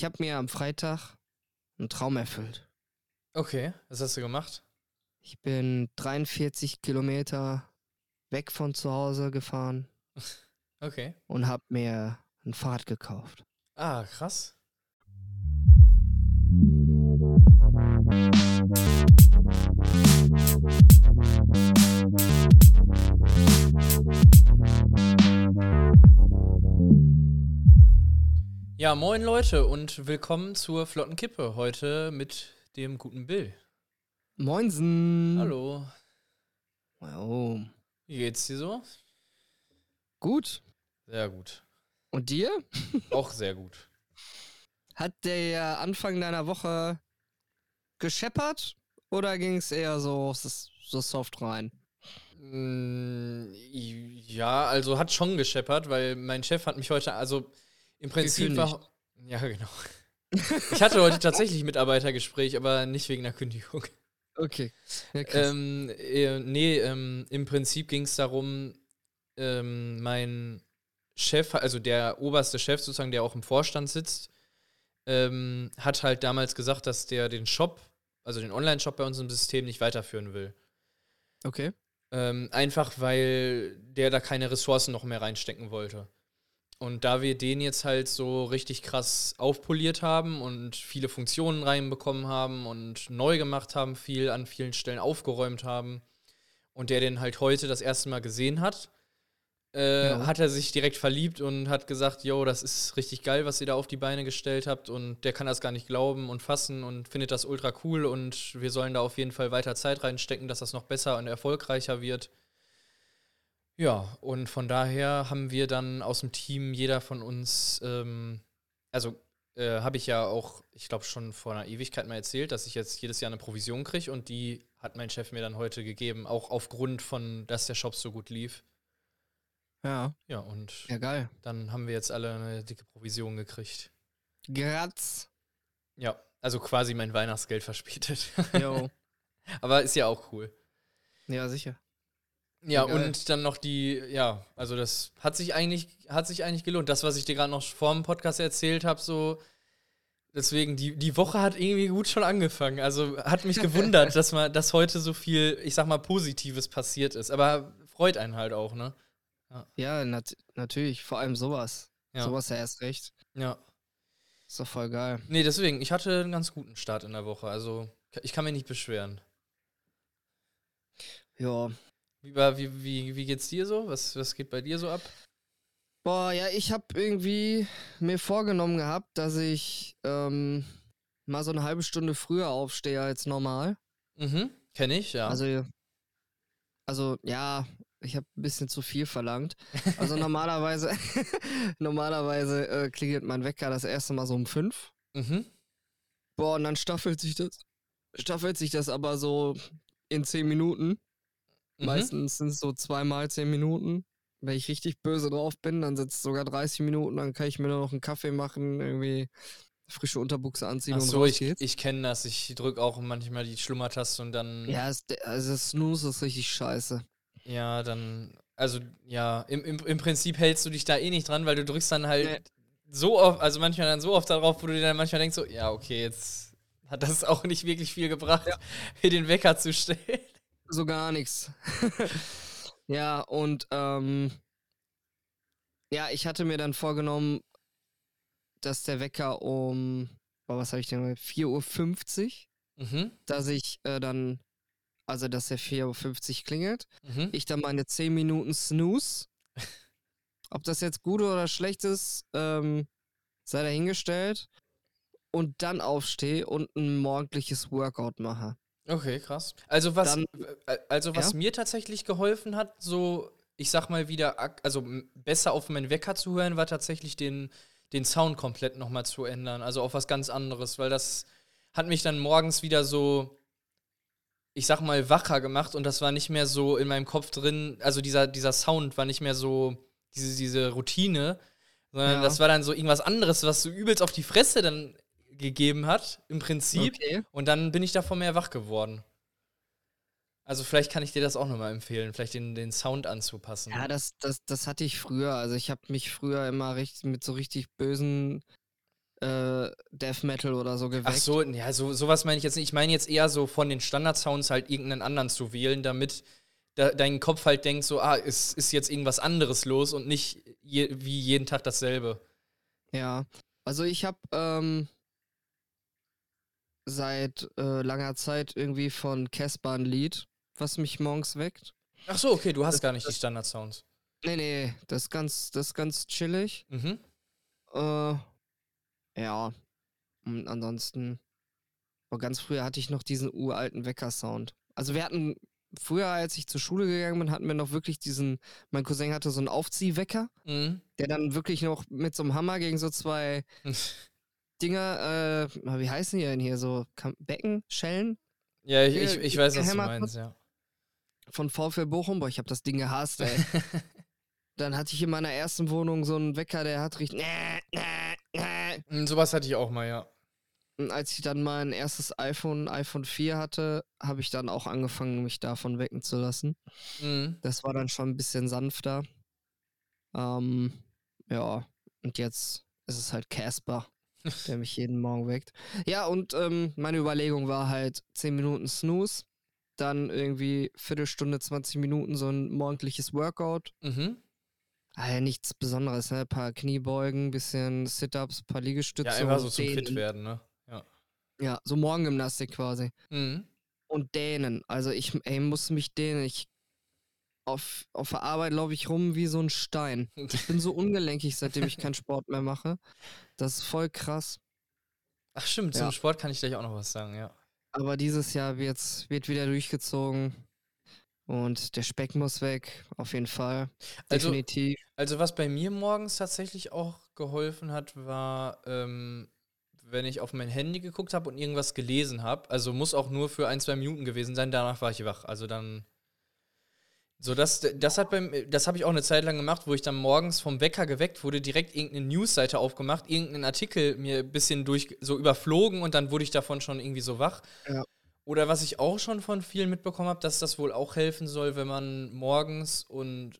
ich habe mir am Freitag einen Traum erfüllt. Okay, was hast du gemacht? Ich bin 43 Kilometer weg von zu Hause gefahren Okay. und habe mir ein Fahrrad gekauft. Ah, krass. Ja, moin Leute und willkommen zur Flotten Kippe. Heute mit dem guten Bill. Moinsen. Hallo. Oh. Wie geht's dir so? Gut. Sehr gut. Und dir? Auch sehr gut. Hat der Anfang deiner Woche gescheppert oder ging es eher so, so soft rein? Mm, Ja, also hat schon gescheppert, weil mein Chef hat mich heute, also im Prinzip war. Ja, genau. Ich hatte heute tatsächlich Mitarbeitergespräch, aber nicht wegen einer Kündigung. Okay. Ja. Ähm, äh, nee, ähm, im Prinzip ging es darum, ähm, mein Chef, also der oberste Chef sozusagen, der auch im Vorstand sitzt, ähm, hat halt damals gesagt, dass der den Shop, also den Online-Shop bei uns im System nicht weiterführen will. okay. Ähm, einfach weil der da keine Ressourcen noch mehr reinstecken wollte. Und da wir den jetzt halt so richtig krass aufpoliert haben und viele Funktionen reinbekommen haben und neu gemacht haben, viel an vielen Stellen aufgeräumt haben und der den halt heute das erste Mal gesehen hat, äh, Ja. hat er sich direkt verliebt und hat gesagt, yo, das ist richtig geil, was ihr da auf die Beine gestellt habt und der kann das gar nicht glauben und fassen und findet das ultra cool und wir sollen da auf jeden Fall weiter Zeit reinstecken, dass das noch besser und erfolgreicher wird. Ja, und von daher haben wir dann aus dem Team jeder von uns, ähm, also äh, habe ich ja auch, ich glaube schon vor einer Ewigkeit mal erzählt, dass ich jetzt jedes Jahr eine Provision kriege und die hat mein Chef mir dann heute gegeben, auch aufgrund von, dass der Shop so gut lief. Ja. Ja, und Ja, geil. dann haben wir jetzt alle eine dicke Provision gekriegt. Gratz. Ja, also quasi mein Weihnachtsgeld verspätet. Jo. Aber ist ja auch cool. ja, sicher. Ja, Geil. und dann noch die, ja, also das hat sich eigentlich, hat sich eigentlich gelohnt. Das, was ich dir gerade noch vor dem Podcast erzählt habe, so, deswegen, die, die Woche hat irgendwie gut schon angefangen. Also hat mich gewundert, dass man, dass heute so viel, ich sag mal, Positives passiert ist. Aber freut einen halt auch, ne? Ja, nat natürlich. Vor allem sowas. Ja. Sowas ja erst recht. Ja. Ist doch voll geil. Nee, deswegen, ich hatte einen ganz guten Start in der Woche. Also, ich kann mich nicht beschweren. Ja. Wie, war- wie, wie, wie geht's dir so? Was, was geht bei dir so ab? Boah, ja, ich habe irgendwie mir vorgenommen gehabt, dass ich ähm, mal so eine halbe Stunde früher aufstehe als normal. Mhm, kenne ich, ja. Also, also ja, ich habe ein bisschen zu viel verlangt. Also normalerweise, normalerweise äh, klingelt mein Wecker das erste Mal so um fünf. mhm. Boah, und dann staffelt sich das, staffelt sich das aber so in zehn Minuten. Mhm. Meistens sind es so zweimal zehn Minuten. Wenn ich richtig böse drauf bin, dann sind es sogar 30 Minuten, dann kann ich mir nur noch einen Kaffee machen, irgendwie frische Unterbuchse anziehen Ach und so, raus ich, geht's. ich kenne das. Ich drücke auch manchmal die Schlummertaste und dann. Ja, es, also das Snooze ist richtig scheiße. Ja, dann. Also, ja, im, im, im Prinzip hältst du dich da eh nicht dran, weil du drückst dann halt Nee. so oft, also manchmal dann so oft darauf, wo du dir dann manchmal denkst, so, ja, okay, jetzt hat das auch nicht wirklich viel gebracht, hier den Wecker zu stellen. So gar nichts. ja, und ähm, ja, ich hatte mir dann vorgenommen, dass der Wecker um, boah, was habe ich denn, 4.50 Uhr, Mhm. dass ich äh, dann, also dass der 4.50 Uhr klingelt, Mhm. ich dann meine 10 Minuten Snooze. Ob das jetzt gut oder schlecht ist, ähm, sei dahingestellt. Und dann aufstehe und ein morgendliches Workout mache. Okay, krass. Also was, Dann- äh, also was Ja? mir tatsächlich geholfen hat, so, ich sag mal wieder, also besser auf meinen Wecker zu hören, war tatsächlich den, den Sound komplett nochmal zu ändern. Also auf was ganz anderes, weil das hat mich dann morgens wieder so, ich sag mal, wacher gemacht und das war nicht mehr so in meinem Kopf drin, also dieser, dieser Sound war nicht mehr so, diese, diese Routine, sondern Ja. das war dann so irgendwas anderes, was so übelst auf die Fresse dann gegeben hat, im Prinzip. Okay. Und dann bin ich davon mehr wach geworden. Also vielleicht kann ich dir das auch nochmal empfehlen, vielleicht den, den Sound anzupassen. Ja, das, das, das hatte ich früher. Also ich habe mich früher immer richtig, mit so richtig bösen äh, Death Metal oder so geweckt. Ach so, ja, so, sowas meine ich jetzt nicht. Ich meine jetzt eher so von den Standard-Sounds halt irgendeinen anderen zu wählen, damit da, dein Kopf halt denkt, so, ah, es ist jetzt irgendwas anderes los und nicht je, wie jeden Tag dasselbe. Ja, also ich habe ähm, seit äh, langer Zeit irgendwie von Casper ein Lied, was mich morgens weckt. Ach so, okay, du hast das, gar nicht die Standard-Sounds. Nee, nee, das ist ganz, das ist ganz chillig. Mhm. Äh, ja. Und ansonsten, aber ganz früher hatte ich noch diesen uralten Wecker-Sound. Also wir hatten, früher, als ich zur Schule gegangen bin, hatten wir noch wirklich diesen, mein Cousin hatte so einen Aufziehwecker, mhm. der dann wirklich noch mit so einem Hammer gegen so zwei Dinger, äh, wie heißen die denn hier, so Becken, Schellen? Ja, ich, ich, ich weiß, was du meinst, ja. Von VfL Bochum, boah, ich hab das Ding gehasst, ey. dann hatte ich in meiner ersten Wohnung so einen Wecker, der hat richtig. Hm, sowas hatte ich auch mal, ja. Und als ich dann mein erstes iPhone, iPhone 4 hatte, habe ich dann auch angefangen, mich davon wecken zu lassen. Mhm. Das war dann schon ein bisschen sanfter. Ähm, ja, und jetzt ist es halt Casper, der mich jeden Morgen weckt. Ja, und ähm, meine Überlegung war halt 10 Minuten Snooze, dann irgendwie Viertelstunde, 20 Minuten so ein morgendliches Workout. Mhm. Ja, nichts Besonderes, ne? Ein paar Kniebeugen, bisschen Sit-Ups, ein paar Liegestütze. Ja, einfach so zum Dehnen. Fit werden, ne? Ja. Ja, so Morgengymnastik quasi. Mhm. Und dehnen. Also ich ey, muss mich dehnen. Ich auf, auf der Arbeit laufe ich rum wie so ein Stein. Ich bin so ungelenkig, seitdem ich keinen Sport mehr mache. Das ist voll krass. Ach stimmt, zum Sport kann ich gleich auch noch was sagen, ja. Aber dieses Jahr wird's, wird wieder durchgezogen. Und der Speck muss weg, auf jeden Fall. Also, Definitiv. Also, also was bei mir morgens tatsächlich auch geholfen hat, war, ähm, wenn ich auf mein Handy geguckt habe und irgendwas gelesen habe. Also muss auch nur für ein, zwei Minuten gewesen sein, danach war ich wach. Also dann. So, das, das hat beim, das habe ich auch eine Zeit lang gemacht, wo ich dann morgens vom Wecker geweckt wurde, direkt irgendeine Newsseite aufgemacht, irgendeinen Artikel mir ein bisschen durch so überflogen und dann wurde ich davon schon irgendwie so wach. Ja. Oder was ich auch schon von vielen mitbekommen habe, dass das wohl auch helfen soll, wenn man morgens und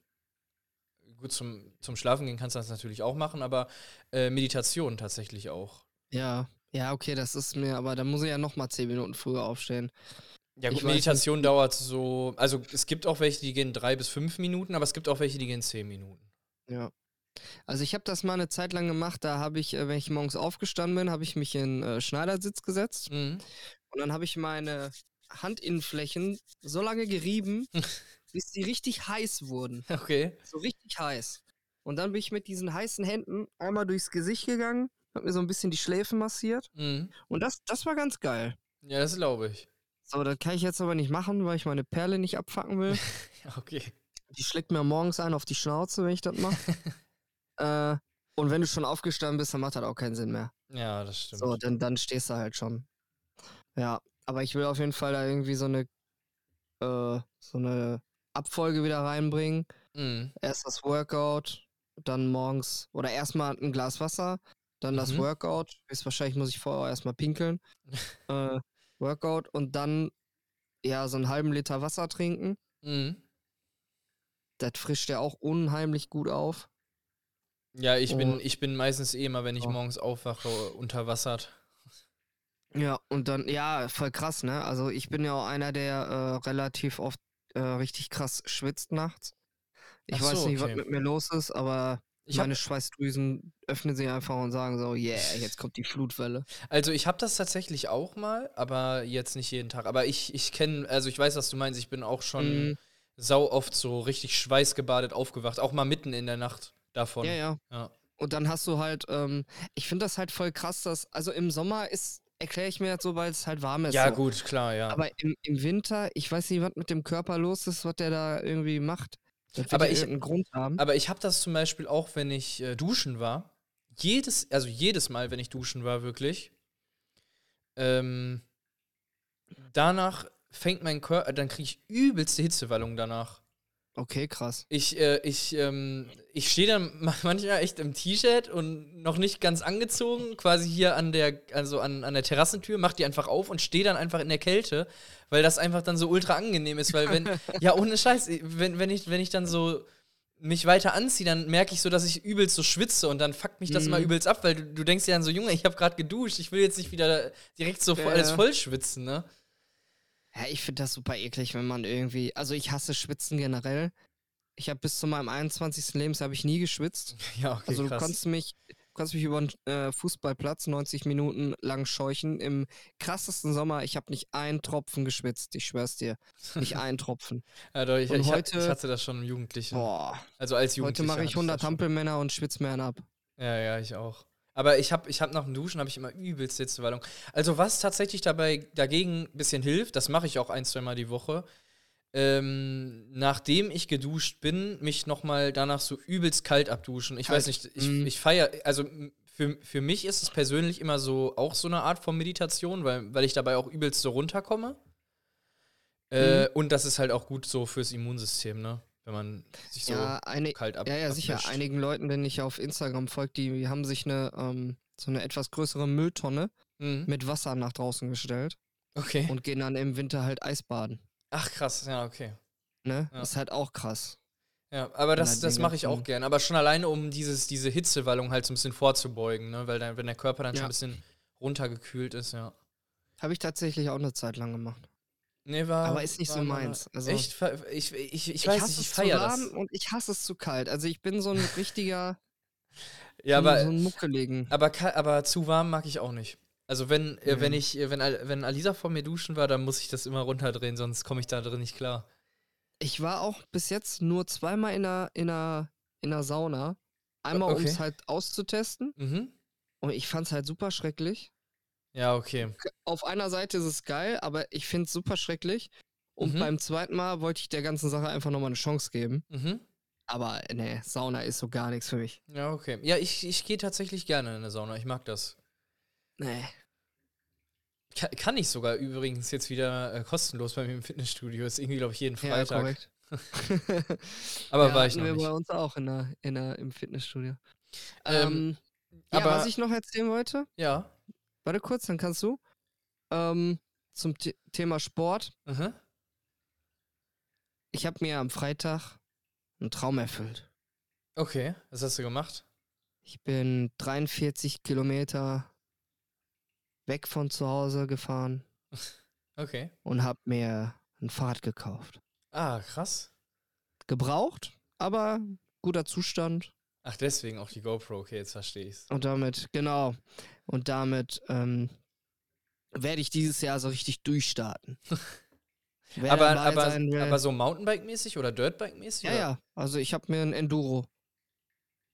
gut zum, zum Schlafen gehen kannst du das natürlich auch machen, aber äh, Meditation tatsächlich auch. Ja, ja, okay, das ist mir, aber da muss ich ja noch mal zehn Minuten früher aufstehen. Ja, gut, Meditation nicht, dauert so, also es gibt auch welche, die gehen drei bis fünf Minuten, aber es gibt auch welche, die gehen zehn Minuten. Ja. Also ich habe das mal eine Zeit lang gemacht, da habe ich, äh, wenn ich morgens aufgestanden bin, habe ich mich in äh, Schneidersitz gesetzt mhm. Und dann habe ich meine Handinnenflächen so lange gerieben, bis sie richtig heiß wurden. Okay. So richtig heiß. Und dann bin ich mit diesen heißen Händen einmal durchs Gesicht gegangen, habe mir so ein bisschen die Schläfen massiert. Mhm. Und das, das war ganz geil. Ja, das glaube ich. So, das kann ich jetzt aber nicht machen, weil ich meine Perle nicht abfacken will. okay. Die schlägt mir morgens ein auf die Schnauze, wenn ich das mache. äh, und wenn du schon aufgestanden bist, dann macht das auch keinen Sinn mehr. Ja, das stimmt. So, dann, dann stehst du halt schon. Ja, aber ich will auf jeden Fall da irgendwie so eine, äh, so eine Abfolge wieder reinbringen. Mhm. Erst das Workout, dann morgens oder erstmal ein Glas Wasser, dann das mhm. Workout. wahrscheinlich muss ich vorher erstmal pinkeln. äh, Workout und dann ja so einen halben Liter Wasser trinken. Mhm. Das frischt ja auch unheimlich gut auf. Ja, ich bin, ich bin meistens eh immer, wenn ich oh. morgens aufwache, unterwassert. Ja, und dann, ja, voll krass, ne? Also ich bin ja auch einer, der äh, relativ oft äh, richtig krass schwitzt nachts. Ich so, weiß nicht, okay. was mit mir los ist, aber ich meine Schweißdrüsen öffnen sich einfach und sagen so, yeah, jetzt kommt die Flutwelle. Also ich habe das tatsächlich auch mal, aber jetzt nicht jeden Tag. Aber ich, ich kenne, also ich weiß, was du meinst, ich bin auch schon mhm. sau oft so richtig schweißgebadet aufgewacht, auch mal mitten in der Nacht davon. Ja, ja. ja. Und dann hast du halt, ähm, ich finde das halt voll krass, dass, also im Sommer ist erkläre ich mir das so, weil es halt warm ist. Ja, so. gut, klar, ja. Aber im, im Winter, ich weiß nicht, was mit dem Körper los ist, was der da irgendwie macht. Aber ich, Grund haben. Aber ich habe das zum Beispiel auch, wenn ich äh, duschen war. Jedes, also jedes Mal, wenn ich duschen war, wirklich. Ähm, danach fängt mein Körper, dann kriege ich übelste Hitzewallung danach. Okay, krass. Ich, äh, ich, ähm, ich stehe dann manchmal echt im T-Shirt und noch nicht ganz angezogen, quasi hier an der, also an, an der Terrassentür, mach die einfach auf und stehe dann einfach in der Kälte, weil das einfach dann so ultra angenehm ist, weil wenn, ja, ohne Scheiß, wenn, wenn ich, wenn ich dann so mich weiter anziehe, dann merke ich so, dass ich übelst so schwitze und dann fuckt mich das immer Mhm. übelst ab, weil du, du denkst dir dann so, Junge, ich habe gerade geduscht, ich will jetzt nicht wieder direkt so Ja, alles voll schwitzen, ne? Ja, ich finde das super eklig, wenn man irgendwie. Also ich hasse Schwitzen generell. Ich habe bis zu meinem 21. Lebensjahr habe ich nie geschwitzt. Ja, okay, Also du krass. kannst mich, du kannst mich über den äh, Fußballplatz 90 Minuten lang scheuchen. Im krassesten Sommer, ich habe nicht einen Tropfen geschwitzt. Ich schwör's dir. Nicht einen Tropfen. ja, doch, ich, und ich, heute- ich hatte das schon im Jugendlichen. Boah. Also als Heute Jugendlicher. mache hatte ich 100 das schon. Hampelmänner und schwitz mir einen ab. Ja, ja, ich auch. Aber ich habe ich hab nach dem Duschen habe ich immer übelst Hitzewallung. Also was tatsächlich dabei dagegen ein bisschen hilft, das mache ich auch ein, zwei Mal die Woche. Ähm, nachdem ich geduscht bin, mich nochmal danach so übelst kalt abduschen. Ich Kalt. weiß nicht, ich, Mhm. ich feiere, also für, für mich ist es persönlich immer so auch so eine Art von Meditation, weil, weil ich dabei auch übelst so runterkomme. Äh, Mhm. Und das ist halt auch gut so fürs Immunsystem, ne? Wenn man sich so ja, eine, kalt ab ja, ja, sicher. abwischt. Einigen Leuten, denen ich auf Instagram folge, die haben sich eine, ähm, so eine etwas größere Mülltonne Mhm. mit Wasser nach draußen gestellt Okay. und gehen dann im Winter halt Eisbaden. Ach krass, ja, okay. Ne? Ja. Das ist halt auch krass. Ja, aber das, das mache ich auch gern. Aber schon alleine, um dieses, diese Hitzewallung halt so ein bisschen vorzubeugen, ne? Weil dann, wenn der Körper dann schon Ja. ein bisschen runtergekühlt ist, ja. Habe ich tatsächlich auch eine Zeit lang gemacht. Nee, war. Aber ist nicht so meins. Also, Echt? Ich, ich, ich, weiß hasse nicht, ich es zu feiere das. warm und ich hasse es zu kalt. Also ich bin so ein richtiger, Ja, aber, so ein Muckeligen. aber, aber zu warm mag ich auch nicht. Also wenn, äh, wenn Nee. ich, äh, wenn, wenn Alisa vor mir duschen war, dann muss ich das immer runterdrehen, sonst komme ich da drin nicht klar. Ich war auch bis jetzt nur zweimal in einer, in einer, in einer Sauna. Einmal, um Okay. es halt auszutesten. Mhm. Und ich fand es halt super schrecklich. Ja, okay. Auf einer Seite ist es geil, aber ich finde es super schrecklich. Und Mhm. beim zweiten Mal wollte ich der ganzen Sache einfach nochmal eine Chance geben. Mhm. Aber nee, Sauna ist so gar nichts für mich. Ja, okay. Ja, ich, ich gehe tatsächlich gerne in eine Sauna. Ich mag das. Nee. Kann, kann ich sogar übrigens jetzt wieder äh, kostenlos bei mir im Fitnessstudio. Ist irgendwie, glaube ich, jeden Ja, Freitag. korrekt. aber ja, war ich noch wir nicht. bei uns auch in der, in der, im Fitnessstudio. Ähm, Ähm, ja, aber- was ich noch erzählen wollte, Ja. Warte kurz, dann kannst du. Ähm, zum The Thema Sport. Mhm. Ich habe mir am Freitag einen Traum erfüllt. Okay, was hast du gemacht? Ich bin 43 Kilometer weg von zu Hause gefahren Okay. und habe mir ein Fahrrad gekauft. Ah, krass. Gebraucht, aber guter Zustand. Ach, deswegen auch die GoPro. Okay, jetzt verstehe ich's. Und damit, genau. Und damit ähm, werde ich dieses Jahr so richtig durchstarten. Aber, aber, will- aber so Mountainbike-mäßig oder Dirtbike-mäßig? ja, oder? ja. Also ich habe mir ein Enduro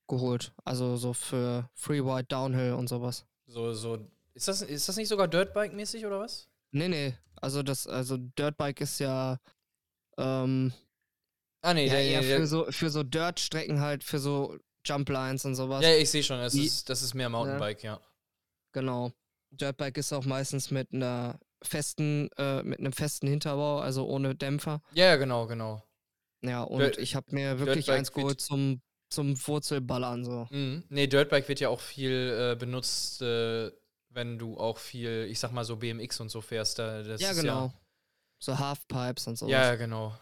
geholt. Also so für Freeride, Downhill und sowas. So, so. Ist das, ist das nicht sogar Dirtbike-mäßig oder was? Nee, nee. Also das, also Dirtbike ist ja, ähm, Ah, nee, ja der, eher der, für so, für so Dirt-Strecken halt, für so Jumplines und sowas. ja, ich sehe schon, es Die- ist, das ist mehr Mountainbike, ja. Genau. Dirtbike ist auch meistens mit einer festen, äh, mit einem festen Hinterbau, also ohne Dämpfer. Ja, ja, genau, genau. Ja, und Dirt- ich habe mir wirklich Dirtbike eins geholt zum, zum Wurzelballern so. Mhm. Nee, Dirtbike wird ja auch viel äh, benutzt, äh, wenn du auch viel, ich sag mal so BMX und so fährst. Da, ja, genau. So Halfpipes und sowas. Ja, ja, genau.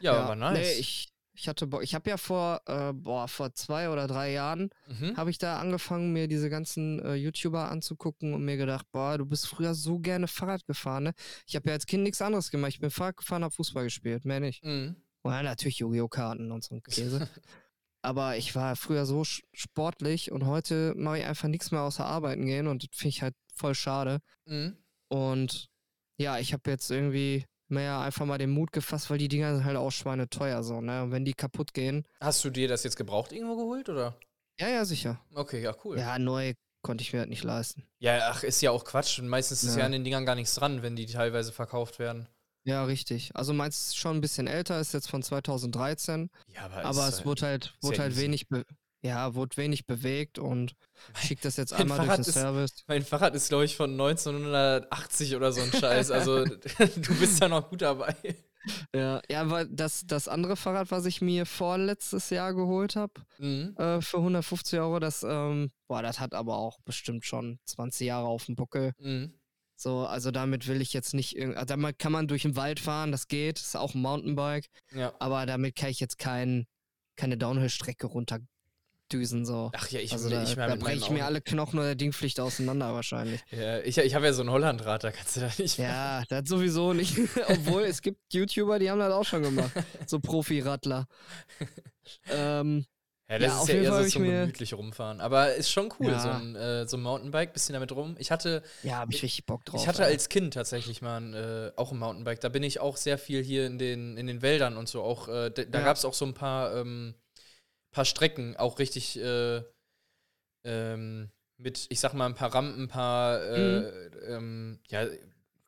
Ja, aber nice. Nee, ich, ich hatte Bock. Ich habe ja vor, äh, boah, vor zwei oder drei Jahren mhm. habe ich da angefangen, mir diese ganzen äh, YouTuber anzugucken und mir gedacht, boah, du bist früher so gerne Fahrrad gefahren, ne? Ich habe ja als Kind nichts anderes gemacht. Ich bin Fahrrad gefahren, habe Fußball gespielt, mehr nicht. Mhm. Und ja, natürlich Yu-Gi-Oh! Karten und so ein Käse. Aber ich war früher so sportlich und heute mache ich einfach nichts mehr außer arbeiten gehen und das finde ich halt voll schade. Mhm. Und ja, ich habe jetzt irgendwie mehr einfach mal den Mut gefasst, weil die Dinger sind halt auch schweineteuer so, ne? Und wenn die kaputt gehen, Hast du dir das jetzt gebraucht irgendwo geholt, oder? ja, ja, sicher. Okay, ja, cool. Ja, neu konnte ich mir halt nicht leisten. Ja, ach, ist ja auch Quatsch. Und meistens ist Ja. ja an den Dingern gar nichts dran, wenn die teilweise verkauft werden. Ja, richtig. Also meins ist schon ein bisschen älter, ist jetzt von 2013, Ja, aber, aber es wurde halt, wurde ja halt easy. wenig, be ja, wurde wenig bewegt und ich schick das jetzt einmal durch den ist- Service. Mein Fahrrad ist, glaube ich, von 1980 oder so ein Scheiß. Also, du bist ja noch gut dabei. Ja, ja, weil das, das andere Fahrrad, was ich mir vorletztes Jahr geholt habe, Mhm. äh, für 150 Euro, das, ähm, boah, das hat aber auch bestimmt schon 20 Jahre auf dem Buckel. Mhm. So, also damit will ich jetzt nicht, also damit kann man durch den Wald fahren, das geht, ist auch ein Mountainbike, Ja. aber damit kann ich jetzt kein, keine Downhill-Strecke runterdüsen. So. Ach ja, ich also da, ich da mit breche ich mir alle Knochen oder Ding fliegt auseinander wahrscheinlich. Ja, ich ich habe ja so ein Hollandrad, da kannst du da nicht. Ja, das sowieso nicht. Obwohl, es gibt YouTuber, die haben das auch schon gemacht. So Profi-Radler. ähm, Ja, das Ja, ist ja eher Fall so zum gemütlich rumfahren. Aber ist schon cool, Ja. so ein, äh, so ein Mountainbike, bisschen damit rum. Ich hatte, ja, habe ich richtig Bock drauf. ich hatte ey. als Kind tatsächlich mal ein, äh, auch ein Mountainbike. Da bin ich auch sehr viel hier in den, in den Wäldern und so. Auch, äh, da Ja. gab es auch so ein paar, ähm, paar Strecken, auch richtig äh, ähm, mit, ich sag mal, ein paar Rampen, ein paar, äh, Mhm. ähm, ja,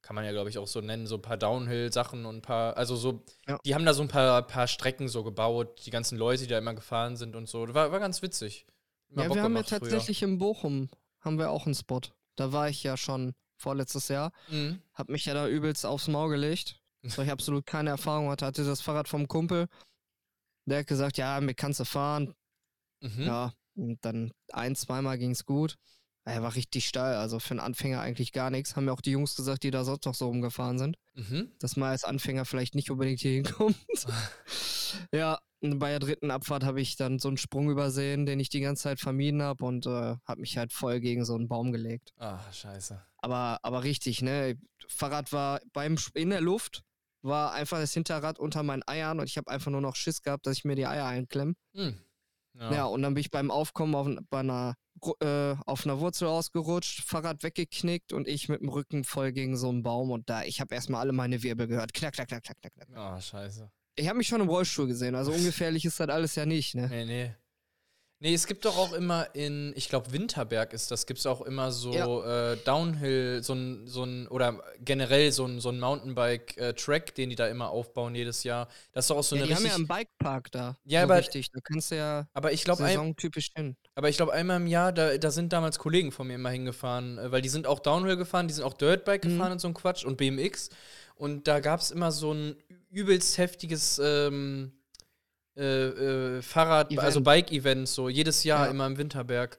kann man ja, glaube ich, auch so nennen, so ein paar Downhill-Sachen und ein paar, also so, Ja. die haben da so ein paar, paar Strecken so gebaut, die ganzen Leute, die da immer gefahren sind und so. War, war ganz witzig. Immer Ja, Bock wir haben ja gemacht früher. tatsächlich in Bochum haben wir auch einen Spot. Da war ich ja schon vorletztes Jahr. Mhm. Hab mich ja da übelst aufs Maul gelegt, weil ich absolut keine Erfahrung hatte. Hatte das Fahrrad vom Kumpel. Der hat gesagt, ja, mir kannst du fahren. Mhm. Ja, und dann ein, zweimal ging's gut. Er war richtig steil, also für einen Anfänger eigentlich gar nichts. Haben mir auch die Jungs gesagt, die da sonst noch so rumgefahren sind, Mhm. dass man als Anfänger vielleicht nicht unbedingt hier hinkommt. ja, bei der dritten Abfahrt habe ich dann so einen Sprung übersehen, den ich die ganze Zeit vermieden habe und äh, habe mich halt voll gegen so einen Baum gelegt. Ah, scheiße. Aber, aber richtig, ne? Fahrrad war beim in der Luft, war einfach das Hinterrad unter meinen Eiern und ich habe einfach nur noch Schiss gehabt, dass ich mir die Eier einklemme. Hm. Ja. und dann bin ich beim Aufkommen auf, bei einer, äh, auf einer Wurzel ausgerutscht, Fahrrad weggeknickt und ich mit dem Rücken voll gegen so einen Baum und da, ich habe erstmal alle meine Wirbel gehört. Knack, knack, knack, knack, knack, knack. Ah, scheiße. Ich habe mich schon im Rollstuhl gesehen, also ungefährlich ist das alles ja nicht, ne? Nee, nee. Nee, es gibt doch auch immer in, ich glaube, Winterberg ist das, gibt es auch immer so äh, Downhill, so ein, so ein, oder generell so ein, so ein Mountainbike-Track, den die da immer aufbauen jedes Jahr. Das ist doch auch so ja, eine die haben richtig. ja einen Bikepark da. Ja, so aber- richtig, da kannst du ja aber ich glaube, ein, saisontypisch hin. aber ich glaube, einmal im Jahr, da, da sind damals Kollegen von mir immer hingefahren, äh, weil die sind auch Downhill gefahren, die sind auch Dirtbike Mhm. gefahren und so ein Quatsch und BMX. Und da gab es immer so ein übelst heftiges ähm, äh, äh, Fahrrad, Event. also Bike-Event, so jedes Jahr Ja. immer im Winterberg.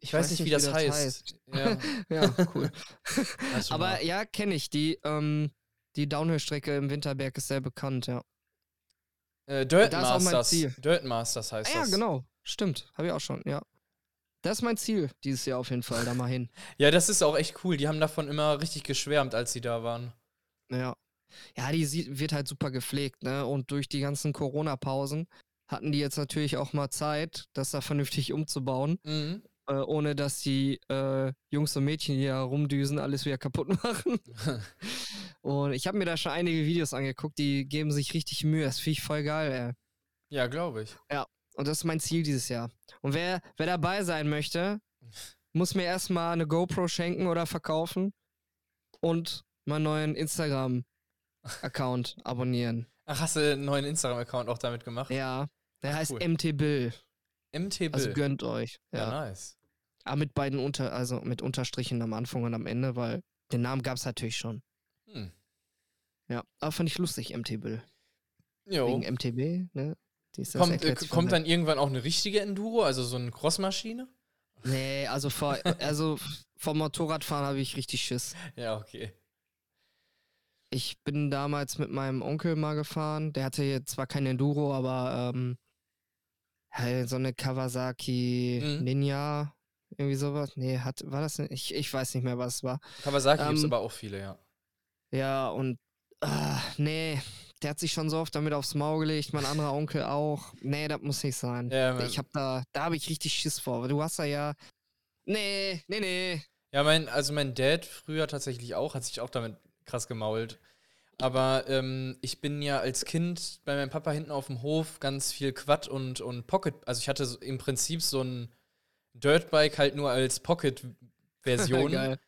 Ich, weiß, nicht, wie das, heißt. Ja, Ja, cool. Aber mal. ja, kenne ich. Die, ähm, die Downhill-Strecke im Winterberg ist sehr bekannt, ja. äh, Dirt da ist auch mein Masters. Dirt Masters heißt Ah, ja, das. genau. Stimmt. Habe ich auch schon, ja. Das ist mein Ziel dieses Jahr auf jeden Fall, da mal hin. Ja, das ist auch echt cool. Die haben davon immer richtig geschwärmt, als sie da waren. Ja. Ja, die sieht, wird halt super gepflegt, ne? Und durch die ganzen Corona-Pausen hatten die jetzt natürlich auch mal Zeit, das da vernünftig umzubauen, Mhm. äh, ohne dass die äh, Jungs und Mädchen, die da rumdüsen, alles wieder kaputt machen. und ich habe mir da schon einige Videos angeguckt, die geben sich richtig Mühe. Das finde ich voll geil, ey. ja, glaube ich. Und das ist mein Ziel dieses Jahr. Und wer, wer dabei sein möchte, muss mir erstmal eine GoPro schenken oder verkaufen und meinen neuen Instagram-Account abonnieren. Ach, hast du einen neuen Instagram-Account auch damit gemacht? Ja, der Ach, heißt cool. MT Bill. MT Bill. Also gönnt euch. ja. Ja. nice. Aber mit beiden Unter, also mit Unterstrichen am Anfang und am Ende, weil den Namen gab es natürlich schon. Hm. Ja, aber fand ich lustig, MT Bill. Jo. Wegen MTB, ne? Kommt, äh, kommt dann irgendwann auch eine richtige Enduro, also so eine Crossmaschine? Nee, also, vor, also vom Motorradfahren habe ich richtig Schiss. Ja, okay. Ich bin damals mit meinem Onkel mal gefahren. Der hatte jetzt zwar kein Enduro, aber ähm, halt so eine Kawasaki Mhm. Ninja, irgendwie sowas. Nee, hat, war das nicht? Ich, ich weiß nicht mehr, was es war. Kawasaki gibt es Ähm, aber auch viele, ja. Ja, und ah, nee, der hat sich schon so oft damit aufs Maul gelegt, mein anderer Onkel auch. Nee, das muss nicht sein. Ja, ich hab da, da habe ich richtig Schiss vor. weil Du hast da ja. Nee, nee, nee. Ja, mein, also mein Dad früher tatsächlich auch, hat sich auch damit krass gemault. Aber ähm, ich bin ja als Kind bei meinem Papa hinten auf dem Hof ganz viel Quad und, und Pocket. Also ich hatte so im Prinzip so ein Dirtbike halt nur als Pocket-Version. Geil.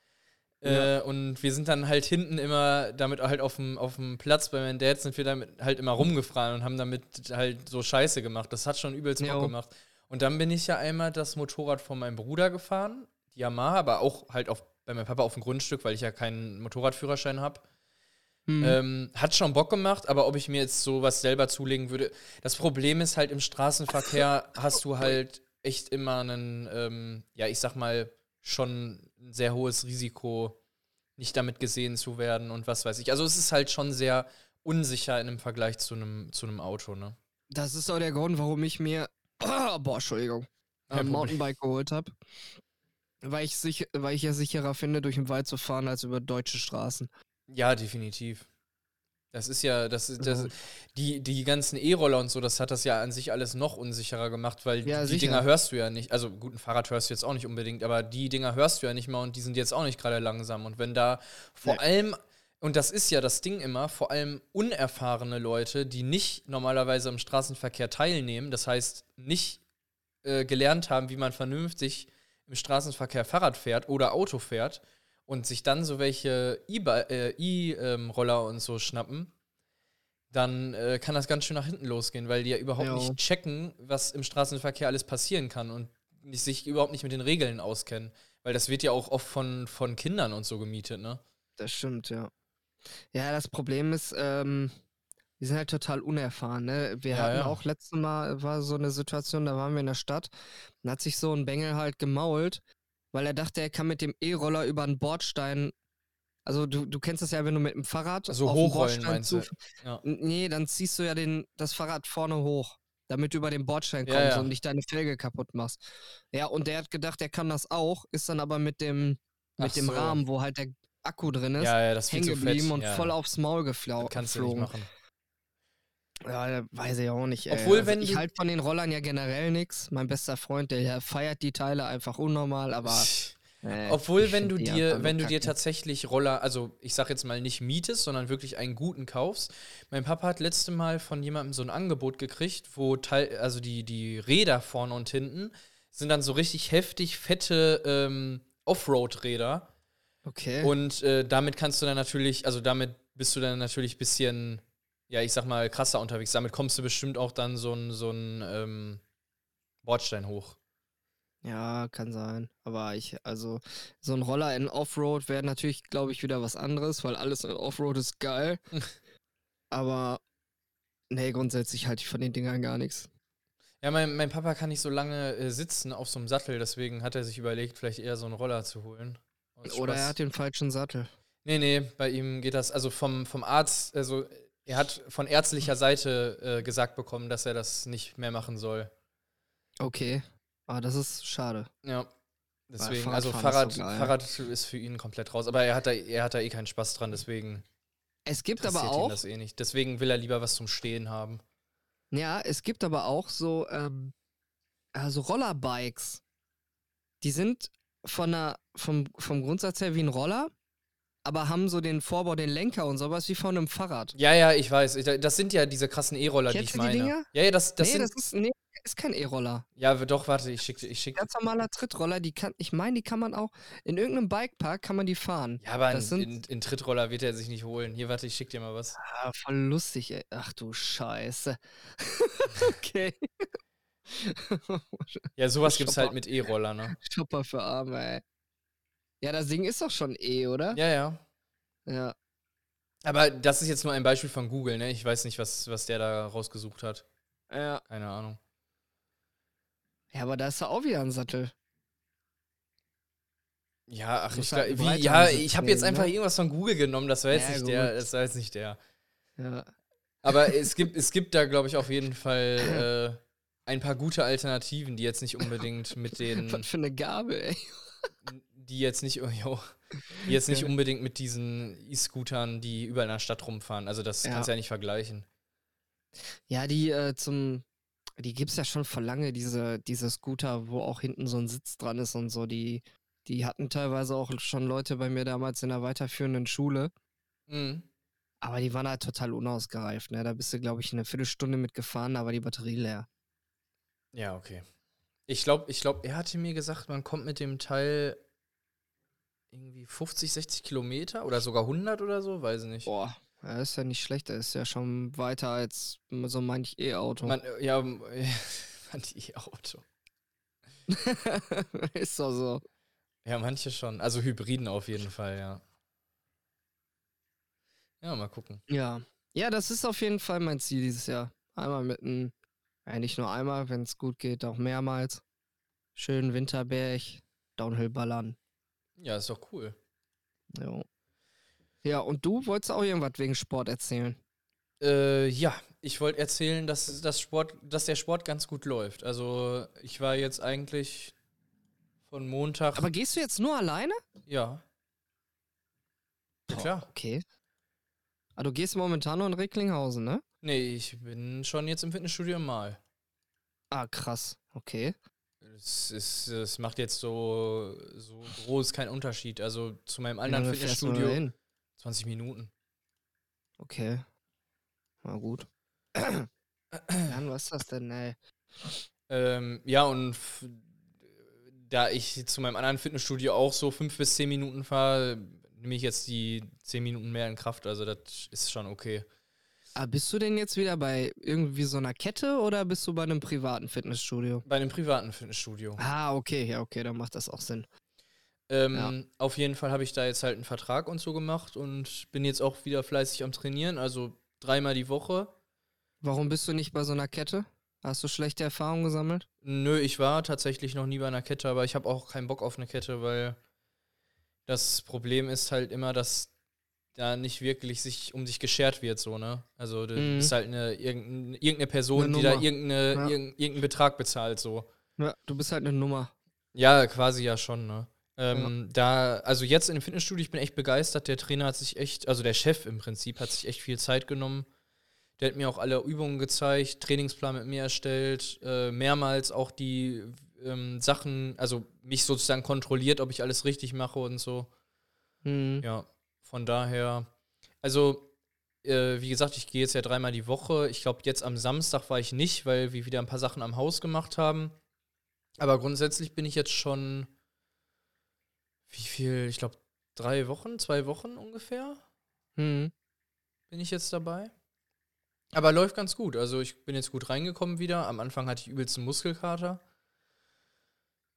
Äh, und wir sind dann halt hinten immer damit halt auf dem, auf dem Platz bei meinem Dad sind wir damit halt immer rumgefahren und haben damit halt so Scheiße gemacht. Das hat schon übelst Bock gemacht. Und dann bin ich ja einmal das Motorrad von meinem Bruder gefahren, die Yamaha, aber auch halt auf, bei meinem Papa auf dem Grundstück, weil ich ja keinen Motorradführerschein habe. Hm. Ähm, hat schon Bock gemacht, aber ob ich mir jetzt sowas selber zulegen würde. Das Problem ist halt, im Straßenverkehr hast du halt echt immer einen, ähm, ja, ich sag mal, schon ein sehr hohes Risiko, nicht damit gesehen zu werden und was weiß ich. Also es ist halt schon sehr unsicher in einem Vergleich zu einem, zu einem Auto, ne? Das ist auch der Grund, warum ich mir, boah, Entschuldigung, ein Mountainbike geholt habe. Weil ich, sich, weil ich ja sicherer finde, durch den Wald zu fahren, als über deutsche Straßen. Ja, definitiv. Das ist ja, das ist, das, die, die ganzen E-Roller und so, das hat das ja an sich alles noch unsicherer gemacht, weil ja, die sicher. Dinger hörst du ja nicht. Also gut, ein Fahrrad hörst du jetzt auch nicht unbedingt, aber die Dinger hörst du ja nicht mal und die sind jetzt auch nicht gerade langsam. Und wenn da vor nee. allem, und das ist ja das Ding immer, vor allem unerfahrene Leute, die nicht normalerweise im Straßenverkehr teilnehmen, das heißt nicht äh, gelernt haben, wie man vernünftig im Straßenverkehr Fahrrad fährt oder Auto fährt, und sich dann so welche E-Roller äh, und so schnappen, dann äh, kann das ganz schön nach hinten losgehen, weil die ja überhaupt jo. nicht checken, was im Straßenverkehr alles passieren kann und sich überhaupt nicht mit den Regeln auskennen. Weil das wird ja auch oft von, von Kindern und so gemietet, ne? Das stimmt, ja. Ja, das Problem ist, ähm, die sind halt total unerfahren, ne? Wir ja, hatten ja. auch letztes Mal, war so eine Situation, da waren wir in der Stadt, dann hat sich so ein Bengel halt gemault weil er dachte, er kann mit dem E-Roller über einen Bordstein. Also du, du kennst das ja, wenn du mit dem Fahrrad so auf hochrollen meinst du? Ja. Nee, dann ziehst du ja den, das Fahrrad vorne hoch, damit du über den Bordstein kommst ja, und nicht deine Felge kaputt machst. Ja, und der hat gedacht, er kann das auch, ist dann aber mit dem, mit dem so. Rahmen, wo halt der Akku drin ist, ja, ja, hängen geblieben und voll aufs Maul geflogen. Kannst du nicht machen. Ja, weiß ich auch nicht. Ey. Obwohl, also wenn ich halte von den Rollern ja generell nichts. Mein bester Freund, der feiert die Teile einfach unnormal, aber. Äh, Obwohl, wenn du dir, wenn du dir tatsächlich Roller, also ich sag jetzt mal nicht mietest, sondern wirklich einen guten kaufst. Mein Papa hat letzte Mal von jemandem so ein Angebot gekriegt, wo Teil, also die, die Räder vorne und hinten sind dann so richtig heftig fette ähm, Offroad-Räder. Okay. Und äh, damit kannst du dann natürlich, also damit bist du dann natürlich ein bisschen ja, ich sag mal, krasser unterwegs. Damit kommst du bestimmt auch dann so ein, so ein ähm, Bordstein hoch. Ja, kann sein. Aber ich, also, so ein Roller in Offroad wäre natürlich, glaube ich, wieder was anderes, weil alles in Offroad ist geil. Aber, nee, grundsätzlich halte ich von den Dingern gar nichts. Ja, mein, mein Papa kann nicht so lange äh, sitzen auf so einem Sattel, deswegen hat er sich überlegt, vielleicht eher so einen Roller zu holen. Oder er hat den falschen Sattel. Nee, nee, bei ihm geht das, also vom, vom Arzt, also er hat von ärztlicher Seite äh, gesagt bekommen, dass er das nicht mehr machen soll. Okay. Aber ah, das ist schade. Ja. Deswegen, also Fahrrad, ist so Fahrrad ist für ihn komplett raus. Aber er hat da, er hat da eh keinen Spaß dran, deswegen. Es gibt aber auch. das eh nicht. Deswegen will er lieber was zum Stehen haben. Ja, es gibt aber auch so, ähm, also Rollerbikes. Die sind von der, vom, vom Grundsatz her wie ein Roller, aber haben so den Vorbau, den Lenker und sowas wie von einem Fahrrad. Ja, ja, ich weiß. Das sind ja diese krassen E-Roller, die ich meine. Die Dinger? Ja, ja, das, das nee, sind. Das ist, nee, ist kein E-Roller. Ja, doch, warte, ich schicke. Ich schick. Ganz normaler Trittroller, die kann, ich meine, die kann man auch, in irgendeinem Bikepark kann man die fahren. Ja, aber in, Trittroller wird er sich nicht holen. Hier, warte, ich schick dir mal was. Ah, voll lustig, ey. Ach du Scheiße. okay. ja, sowas gibt's halt mit E-Roller, ne? Shopper für Arme, ey. Ja, das Ding ist doch schon E, oder? Ja, ja. Ja. Aber das ist jetzt nur ein Beispiel von Google, ne? Ich weiß nicht, was, was der da rausgesucht hat. Ja. Keine Ahnung. Ja, aber da ist doch auch wieder ein Sattel. Ja, ach, ich, halt wie, ja, ich habe jetzt einfach ne? irgendwas von Google genommen, das war jetzt ja, nicht gut. der, das war jetzt nicht der. Ja. Aber es gibt, es gibt da, glaube ich, auf jeden Fall äh, ein paar gute Alternativen, die jetzt nicht unbedingt mit den. Was für eine Gabe, ey die jetzt nicht, oh, yo, die jetzt nicht unbedingt mit diesen E-Scootern, die überall in der Stadt rumfahren. Also das ja. kannst du ja nicht vergleichen. Ja, die äh, zum, die gibt es ja schon vor lange, diese, diese Scooter, wo auch hinten so ein Sitz dran ist und so. Die, die hatten teilweise auch schon Leute bei mir damals in der weiterführenden Schule. Mhm. Aber die waren halt total unausgereift, ne? Da bist du, glaube ich, eine Viertelstunde mitgefahren, da war die Batterie leer. Ja, okay. Ich glaube, ich glaub, er hatte mir gesagt, man kommt mit dem Teil irgendwie 50, 60 Kilometer oder sogar 100 oder so, weiß ich nicht. Boah, ja, ist ja nicht schlecht, er ist ja schon weiter als so manch E-Auto. Man, ja, manch E-Auto. ist doch so. Ja, manche schon. Also Hybriden auf jeden Fall, ja. Ja, mal gucken. Ja. Ja, das ist auf jeden Fall mein Ziel dieses Jahr. Einmal mit einem, nicht nur einmal, wenn es gut geht, auch mehrmals. Schönen Winterberg, Downhill ballern. Ja, ist doch cool. Ja. Ja, und du wolltest auch irgendwas wegen Sport erzählen? Äh, ja, ich wollte erzählen, dass, das Sport, dass der Sport ganz gut läuft. Also ich war jetzt eigentlich von Montag. Aber gehst du jetzt nur alleine? ja. Ja, klar. Okay. Ah, du gehst momentan nur in Recklinghausen, ne? Nee, ich bin schon jetzt im Fitnessstudio mal. Ah, krass. Okay. Es, ist, es macht jetzt so, so groß keinen Unterschied. Also zu meinem anderen da Fitnessstudio hin? 20 Minuten. Okay. Na gut. Jan, was ist das denn, ey? Ähm, ja, und da ich zu meinem anderen Fitnessstudio auch so fünf bis zehn Minuten fahre, nehme ich jetzt die zehn Minuten mehr in Kraft. Also das ist schon okay. Ah, bist du denn jetzt wieder bei irgendwie so einer Kette oder bist du bei einem privaten Fitnessstudio? Bei einem privaten Fitnessstudio. Ah, okay, ja, okay, dann macht das auch Sinn. Ähm, Ja. Auf jeden Fall habe ich da jetzt halt einen Vertrag und so gemacht und bin jetzt auch wieder fleißig am Trainieren, also dreimal die Woche. Warum bist du nicht bei so einer Kette? Hast du schlechte Erfahrungen gesammelt? Nö, ich war tatsächlich noch nie bei einer Kette, aber ich habe auch keinen Bock auf eine Kette, weil das Problem ist halt immer, dass da nicht wirklich sich um dich geschert wird, so, ne? Also du Mhm. bist halt eine irgendeine, irgendeine Person, Eine die da irgendeine, Ja. irgendein- irgendeinen Betrag bezahlt, so. Ja, du bist halt eine Nummer. Ja, quasi ja schon, ne? Ähm, Da, also jetzt in dem Fitnessstudio, ich bin echt begeistert. Der Trainer hat sich echt, also der Chef im Prinzip, hat sich echt viel Zeit genommen. Der hat mir auch alle Übungen gezeigt, Trainingsplan mit mir erstellt, äh, mehrmals auch die ähm, Sachen, also mich sozusagen kontrolliert, ob ich alles richtig mache und so. Mhm. Ja, von daher, also äh, wie gesagt, ich gehe jetzt ja dreimal die Woche. Ich glaube, jetzt am Samstag war ich nicht, weil wir wieder ein paar Sachen am Haus gemacht haben. Aber grundsätzlich bin ich jetzt schon, wie viel, ich glaube, drei Wochen, zwei Wochen ungefähr Mhm. bin ich jetzt dabei. Aber läuft ganz gut. Also ich bin jetzt gut reingekommen wieder. Am Anfang hatte ich übelsten Muskelkater.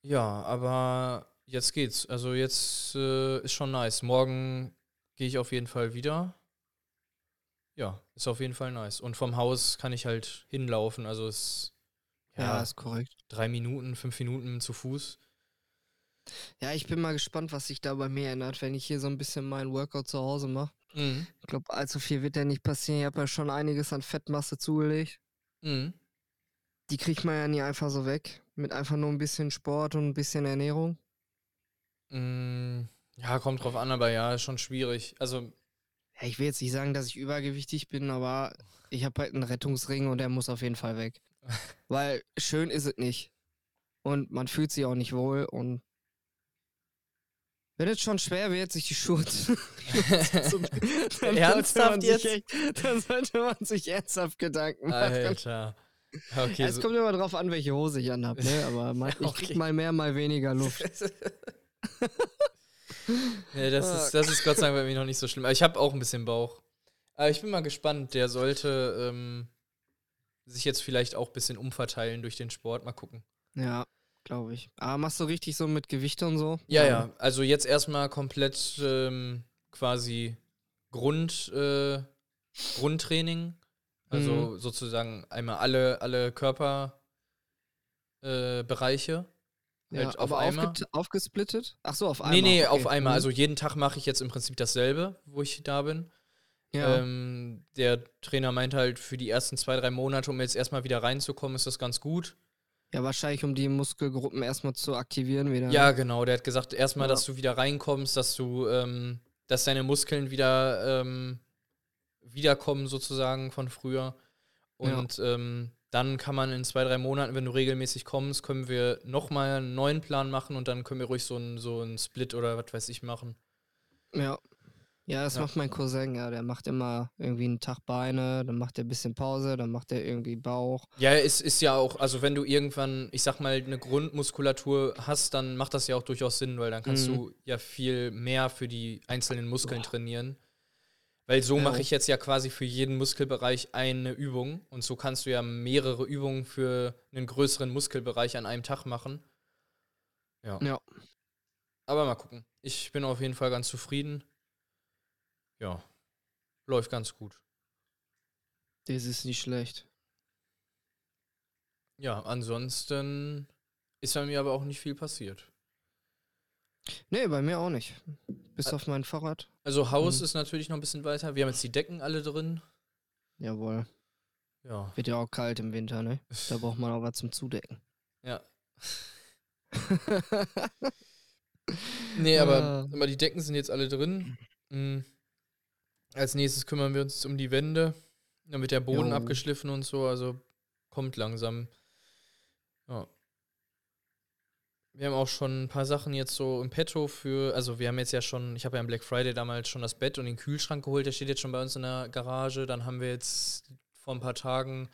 Ja, aber jetzt geht's. Also jetzt äh, ist schon nice. Morgen gehe ich auf jeden Fall wieder. Ja, ist auf jeden Fall nice. Und vom Haus kann ich halt hinlaufen. Also es Ja, ja, ist korrekt. drei Minuten, fünf Minuten zu Fuß. Ja, ich bin mal gespannt, was sich da bei mir ändert, wenn ich hier so ein bisschen meinen Workout zu Hause mache. Mhm. Ich glaube, allzu viel wird ja nicht passieren. Ich habe ja schon einiges an Fettmasse zugelegt. Mhm. Die kriegt man ja nie einfach so weg. Mit einfach nur ein bisschen Sport und ein bisschen Ernährung. Mm, Ja, kommt drauf an, aber ja, ist schon schwierig. Also Ja, ich will jetzt nicht sagen, dass ich übergewichtig bin, aber ich habe halt einen Rettungsring und der muss auf jeden Fall weg. Weil schön ist es nicht. Und man fühlt sich auch nicht wohl und wenn es schon schwer wird, sich die Schuhe zu, dann Ernsthaft jetzt? Echt, dann sollte man sich ernsthaft Gedanken machen. Alter. Okay, Ja, es so, kommt immer drauf an, welche Hose ich anhab, ne? Aber mal, ich Okay. krieg mal mehr, mal weniger Luft. Nee, das, Ah. ist, das ist Gott sei Dank bei mir noch nicht so schlimm. Aber ich habe auch ein bisschen Bauch. Aber ich bin mal gespannt. Der sollte ähm, sich jetzt vielleicht auch ein bisschen umverteilen durch den Sport. Mal gucken. Ja, glaube ich. Aber machst du richtig so mit Gewichte und so? Ja, ja. Also jetzt erstmal komplett ähm, quasi Grund, äh, Grundtraining. Also sozusagen einmal alle, alle Körperbereiche. Äh. Ja, Halt auf einmal. aufgesplittet? Ach so, auf einmal. Nee, nee, auf okay. einmal. Mhm. Also jeden Tag mache ich jetzt im Prinzip dasselbe, wo ich da bin. ja. Ähm, der Trainer meint halt, für die ersten zwei, drei Monate, um jetzt erstmal wieder reinzukommen, ist das ganz gut. ja, wahrscheinlich, um die Muskelgruppen erstmal zu aktivieren wieder. Ja, genau. Der hat gesagt, erstmal, Ja. dass du wieder reinkommst, dass du, ähm, dass deine Muskeln wieder ähm, wiederkommen sozusagen von früher. Ja. Und ähm, dann kann man in zwei, drei Monaten, wenn du regelmäßig kommst, können wir nochmal einen neuen Plan machen und dann können wir ruhig so einen so einen Split oder was weiß ich machen. Ja. Ja, das Ja. macht mein Cousin, ja. Der macht immer irgendwie einen Tag Beine, dann macht er ein bisschen Pause, dann macht er irgendwie Bauch. Ja, es ist ja auch, also wenn du irgendwann, ich sag mal, eine Grundmuskulatur hast, dann macht das ja auch durchaus Sinn, weil dann kannst Mhm. du ja viel mehr für die einzelnen Muskeln trainieren. Weil so mache ich jetzt ja quasi für jeden Muskelbereich eine Übung und so kannst du ja mehrere Übungen für einen größeren Muskelbereich an einem Tag machen. Ja. Ja. Aber mal gucken. Ich bin auf jeden Fall ganz zufrieden. Ja. Läuft ganz gut. Das ist nicht schlecht. Ja, ansonsten ist bei mir aber auch nicht viel passiert. Nee, bei mir auch nicht. Bis Ä- auf mein Fahrrad. Also Haus Mhm. ist natürlich noch ein bisschen weiter. Wir haben jetzt die Decken alle drin. Jawohl. Ja. Wird ja auch kalt im Winter, ne? Da braucht man auch was zum Zudecken. Ja. Nee, aber, Ah. aber die Decken sind jetzt alle drin. Mhm. Als nächstes kümmern wir uns um die Wände. Dann wird der Boden Jo. abgeschliffen und so, also kommt langsam. Ja. Wir haben auch schon ein paar Sachen jetzt so im Petto für, also wir haben jetzt ja schon, ich habe ja am Black Friday damals schon das Bett und den Kühlschrank geholt, der steht jetzt schon bei uns in der Garage. Dann haben wir jetzt vor ein paar Tagen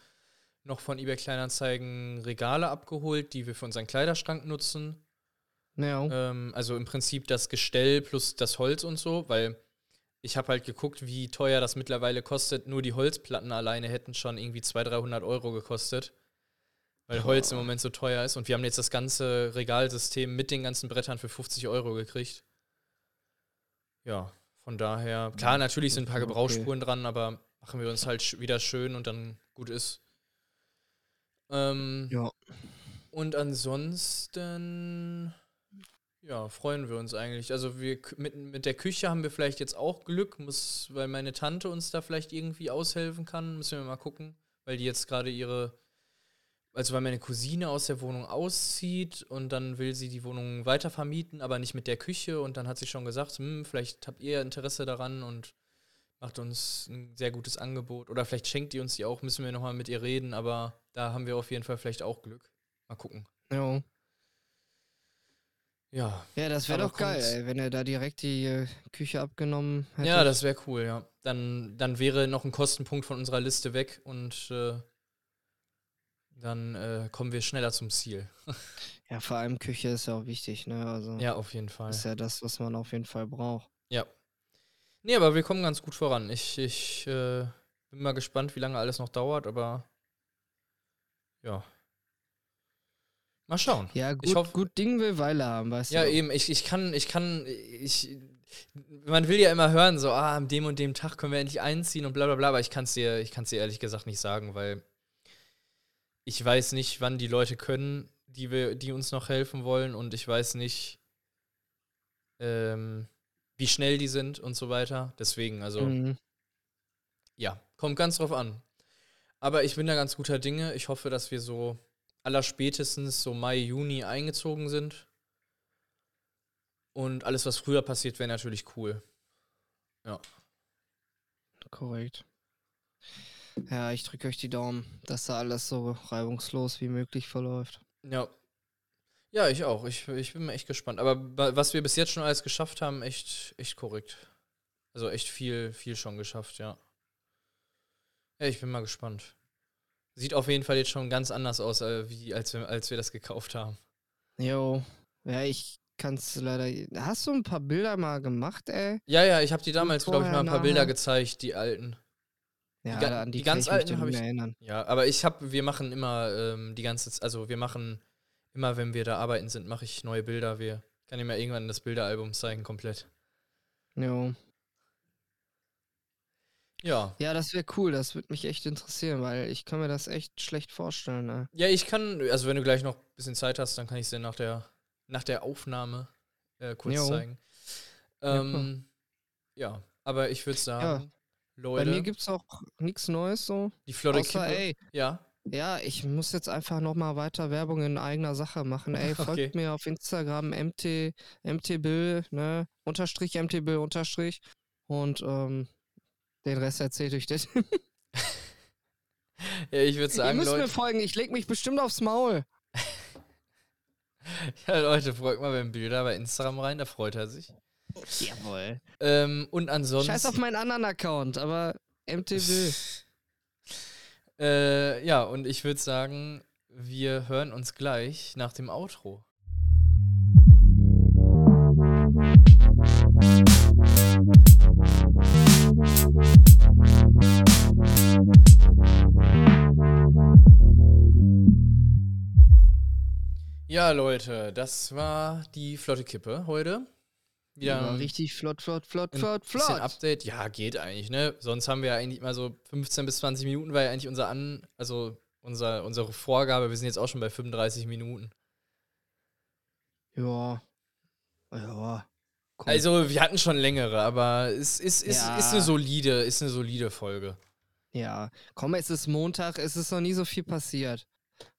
noch von eBay Kleinanzeigen Regale abgeholt, die wir für unseren Kleiderschrank nutzen. Ja. Ähm, also im Prinzip das Gestell plus das Holz und so, weil ich habe halt geguckt, wie teuer das mittlerweile kostet. Nur die Holzplatten alleine hätten schon irgendwie 200, 300 Euro gekostet. Weil Holz im. Moment so teuer ist. Und wir haben jetzt das ganze Regalsystem mit den ganzen Brettern für 50 Euro gekriegt. Ja, von daher. Klar, natürlich sind ein paar Okay. Gebrauchsspuren dran, aber machen wir uns halt wieder schön und dann gut ist. Ähm, Ja. und ansonsten, ja, freuen wir uns eigentlich. Also wir mit, mit der Küche haben wir vielleicht jetzt auch Glück, muss, weil meine Tante uns da vielleicht irgendwie aushelfen kann. Müssen wir mal gucken, weil die jetzt gerade ihre, also weil meine Cousine aus der Wohnung auszieht und dann will sie die Wohnung weiter vermieten, aber nicht mit der Küche. Und dann hat sie schon gesagt, hm, vielleicht habt ihr Interesse daran und macht uns ein sehr gutes Angebot. Oder vielleicht schenkt ihr uns die auch, müssen wir nochmal mit ihr reden, aber da haben wir auf jeden Fall vielleicht auch Glück. Mal gucken. Ja. Ja. Ja, das wäre doch geil, ey, wenn er da direkt die äh, Küche abgenommen hätte. Ja, das wäre cool, ja. Dann, dann wäre noch ein Kostenpunkt von unserer Liste weg und äh, dann äh, kommen wir schneller zum Ziel. Ja, vor allem Küche ist ja auch wichtig, ne? Also Ja, auf jeden Fall. ist ja das, was man auf jeden Fall braucht. Ja. Nee, aber wir kommen ganz gut voran. Ich, ich äh, bin mal gespannt, wie lange alles noch dauert, aber ja. Mal schauen. Ja, gut, hoff- gut Ding will Weile haben, weißt Ja, du. eben, ich, ich kann, ich kann, ich, man will ja immer hören, so, ah, an dem und dem Tag können wir endlich einziehen und bla bla bla, aber ich kann es dir, ich kann es dir ehrlich gesagt nicht sagen, weil ich weiß nicht, wann die Leute können, die wir, die uns noch helfen wollen und ich weiß nicht, ähm, wie schnell die sind und so weiter. Deswegen, also, Mhm. ja, kommt ganz drauf an. Aber ich bin da ganz guter Dinge. Ich hoffe, dass wir so allerspätestens so Mai, Juni eingezogen sind. Und alles, was früher passiert, wäre natürlich cool. Korrekt. Ja, ich drücke euch die Daumen, dass da alles so reibungslos wie möglich verläuft. Ja. Ja, ich auch. Ich, ich bin mal echt gespannt. Aber wa- was wir bis jetzt schon alles geschafft haben, echt, echt korrekt. Also echt viel, viel schon geschafft, ja. Ja, ich bin mal gespannt. Sieht auf jeden Fall jetzt schon ganz anders aus, äh, wie als wir, als wir das gekauft haben. Jo. Ja, ich kann's leider. Hast du ein paar Bilder mal gemacht, ey? Ja, ja, ich habe die damals, glaube ich, mal ein paar Bilder gezeigt, die alten. Ja, ga- an die, die ganz alten dann hab nicht ich- erinnern. Ja, aber ich habe, wir machen immer ähm, die ganze, also wir machen immer, wenn wir da arbeiten sind, mache ich neue Bilder. Wir kann ich mir irgendwann das Bilderalbum zeigen komplett. Jo. Ja, Ja, das wäre cool, das würde mich echt interessieren, weil ich kann mir das echt schlecht vorstellen, ne? ja, ich kann, also wenn du gleich noch ein bisschen Zeit hast, dann kann ich es dir nach der nach der Aufnahme äh, kurz Jo. zeigen. Ja, Ähm, ja, aber ich würde sagen, Bei Leute, mir gibt's auch nichts Neues so. die flotte Außer, ey, Ja, ja, ich muss jetzt einfach nochmal weiter Werbung in eigener Sache machen. Ey, folgt Okay. mir auf Instagram mt, mtbill, ne? Unterstrich mtbill, unterstrich. Und ähm, den Rest erzählt euch das. ja ich würde Ihr sagen, müsst mir Leute, folgen, ich leg mich bestimmt aufs Maul. ja, Leute, folgt mal beim Bilder bei Instagram rein, da freut er sich. Jawohl. Ähm, und ansonsten. Scheiß auf meinen anderen Account, aber mtbill. Äh, ja, und ich würde sagen, wir hören uns gleich nach dem Outro. Ja, Leute, das war die flotte Kippe heute. Wieder Ja, richtig flott, flott, flott, flott, flott. Update. Ja, geht eigentlich, ne? Sonst haben wir ja eigentlich mal so 15 bis 20 Minuten, war ja eigentlich unser An, also unser, unsere Vorgabe. Wir sind jetzt auch schon bei 35 Minuten. Ja. Ja. Komm. Also, wir hatten schon längere, aber es ist, ist, Ja. ist eine solide, ist eine solide Folge. Ja, komm, es ist Montag, es ist noch nie so viel passiert.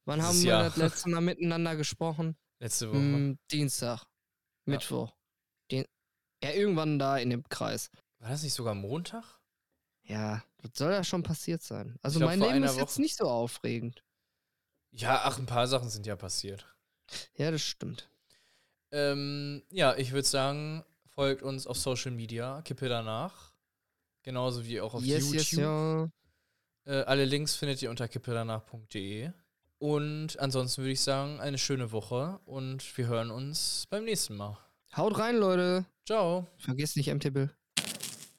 Wann haben wir Jahr. das letzte Mal miteinander gesprochen? Letzte Woche. Hm, Dienstag, Ja. Mittwoch. Ja, irgendwann da in dem Kreis. War das nicht sogar Montag? Ja, das soll ja schon passiert sein. Also glaub, mein Leben ist jetzt Woche. nicht so aufregend. Ja, ach, ein paar Sachen sind ja passiert. Ja, das stimmt. Ähm, ja, ich würde sagen, folgt uns auf Social Media, Kippe danach. Genauso wie auch auf yes, YouTube. yes, ja. Äh, alle Links findet ihr unter kippedanach.de. Und ansonsten würde ich sagen, eine schöne Woche und wir hören uns beim nächsten Mal. Haut rein, Leute. Ciao. Vergesst nicht MTB.